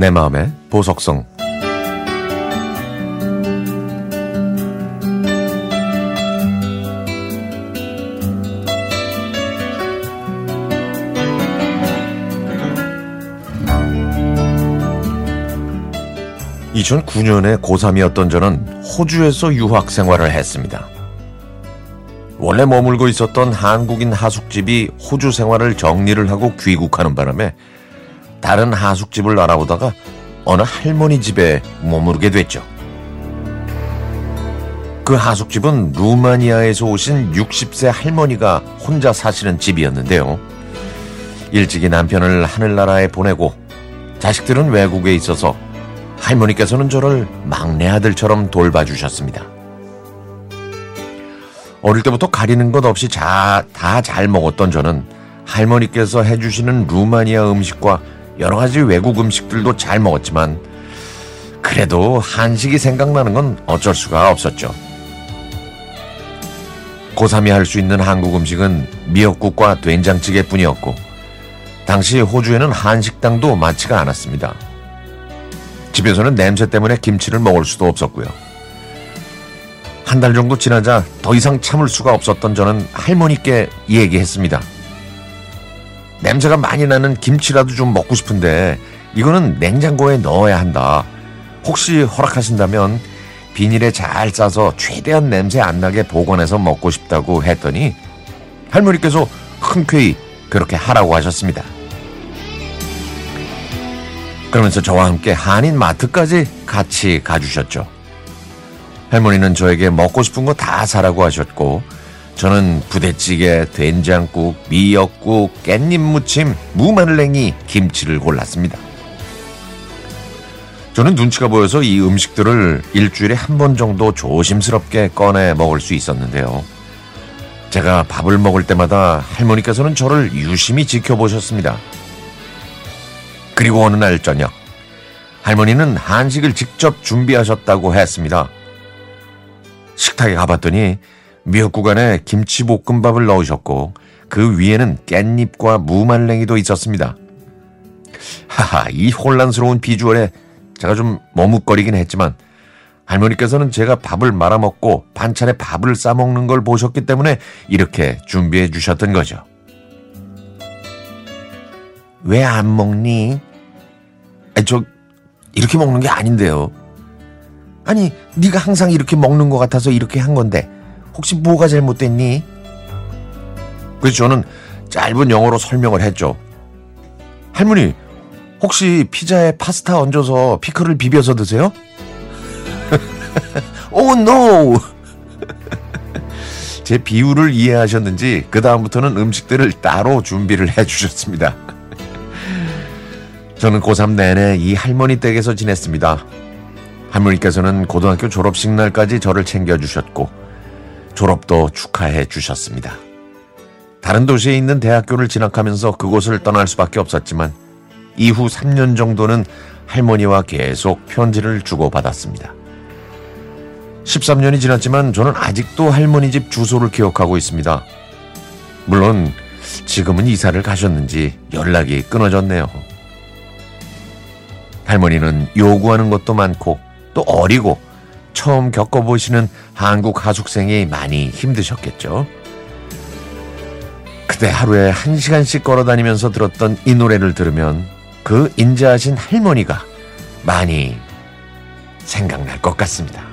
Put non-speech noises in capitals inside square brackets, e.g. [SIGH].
내 마음의 보석성 (2009년에) 고3이었던 저는 호주에서 유학 생활을 했습니다. 원래 머물고 있었던 한국인 하숙집이 호주 생활을 정리를 하고 귀국하는 바람에 다른 하숙집을 알아보다가 어느 할머니 집에 머무르게 됐죠. 그 하숙집은 루마니아에서 오신 60세 할머니가 혼자 사시는 집이었는데요. 일찍이 남편을 하늘나라에 보내고 자식들은 외국에 있어서 할머니께서는 저를 막내 아들처럼 돌봐주셨습니다. 어릴 때부터 가리는 것 없이 다 잘 먹었던 저는 할머니께서 해주시는 루마니아 음식과 여러 가지 외국 음식들도 잘 먹었지만 그래도 한식이 생각나는 건 어쩔 수가 없었죠. 고3이 할 수 있는 한국 음식은 미역국과 된장찌개 뿐이었고 당시 호주에는 한식당도 많지가 않았습니다. 집에서는 냄새 때문에 김치를 먹을 수도 없었고요. 한 달 정도 지나자 더 이상 참을 수가 없었던 저는 할머니께 얘기했습니다. 냄새가 많이 나는 김치라도 좀 먹고 싶은데 이거는 냉장고에 넣어야 한다. 혹시 허락하신다면 비닐에 잘 싸서 최대한 냄새 안 나게 보관해서 먹고 싶다고 했더니 할머니께서 흔쾌히 그렇게 하라고 하셨습니다. 그러면서 저와 함께 한인 마트까지 같이 가주셨죠. 할머니는 저에게 먹고 싶은 거 다 사라고 하셨고 저는 부대찌개, 된장국, 미역국, 깻잎 무침, 무마늘냉이, 김치를 골랐습니다. 저는 눈치가 보여서 이 음식들을 일주일에 한 번 정도 조심스럽게 꺼내 먹을 수 있었는데요. 제가 밥을 먹을 때마다 할머니께서는 저를 유심히 지켜보셨습니다. 그리고 어느 날 저녁, 할머니는 한식을 직접 준비하셨다고 했습니다. 식탁에 가봤더니 미역국 안에 김치볶음밥을 넣으셨고 그 위에는 깻잎과 무말랭이도 있었습니다. 하하, 이 혼란스러운 비주얼에 제가 좀 머뭇거리긴 했지만 할머니께서는 제가 밥을 말아먹고 반찬에 밥을 싸먹는 걸 보셨기 때문에 이렇게 준비해 주셨던 거죠. 왜 안 먹니? 아니, 저 이렇게 먹는 게 아닌데요. 아니, 네가 항상 이렇게 먹는 것 같아서 이렇게 한 건데 혹시 뭐가 잘못됐니? 그래서 저는 짧은 영어로 설명을 했죠. 할머니, 혹시 피자에 파스타 얹어서 피클을 비벼서 드세요? [LAUGHS] 오, 노! [LAUGHS] 제 비유를 이해하셨는지 그다음부터는 음식들을 따로 준비를 해주셨습니다. [LAUGHS] 저는 고3 내내 이 할머니 댁에서 지냈습니다. 할머니께서는 고등학교 졸업식 날까지 저를 챙겨주셨고 졸업도 축하해 주셨습니다. 다른 도시에 있는 대학교를 진학하면서 그곳을 떠날 수밖에 없었지만 이후 3년 정도는 할머니와 계속 편지를 주고받았습니다. 13년이 지났지만 저는 아직도 할머니 집 주소를 기억하고 있습니다. 물론 지금은 이사를 가셨는지 연락이 끊어졌네요. 할머니는 요구하는 것도 많고 또 어리고 처음 겪어보시는 한국 하숙생이 많이 힘드셨겠죠. 그때 하루에 한 시간씩 걸어 다니면서 들었던 이 노래를 들으면 그 인자하신 할머니가 많이 생각날 것 같습니다.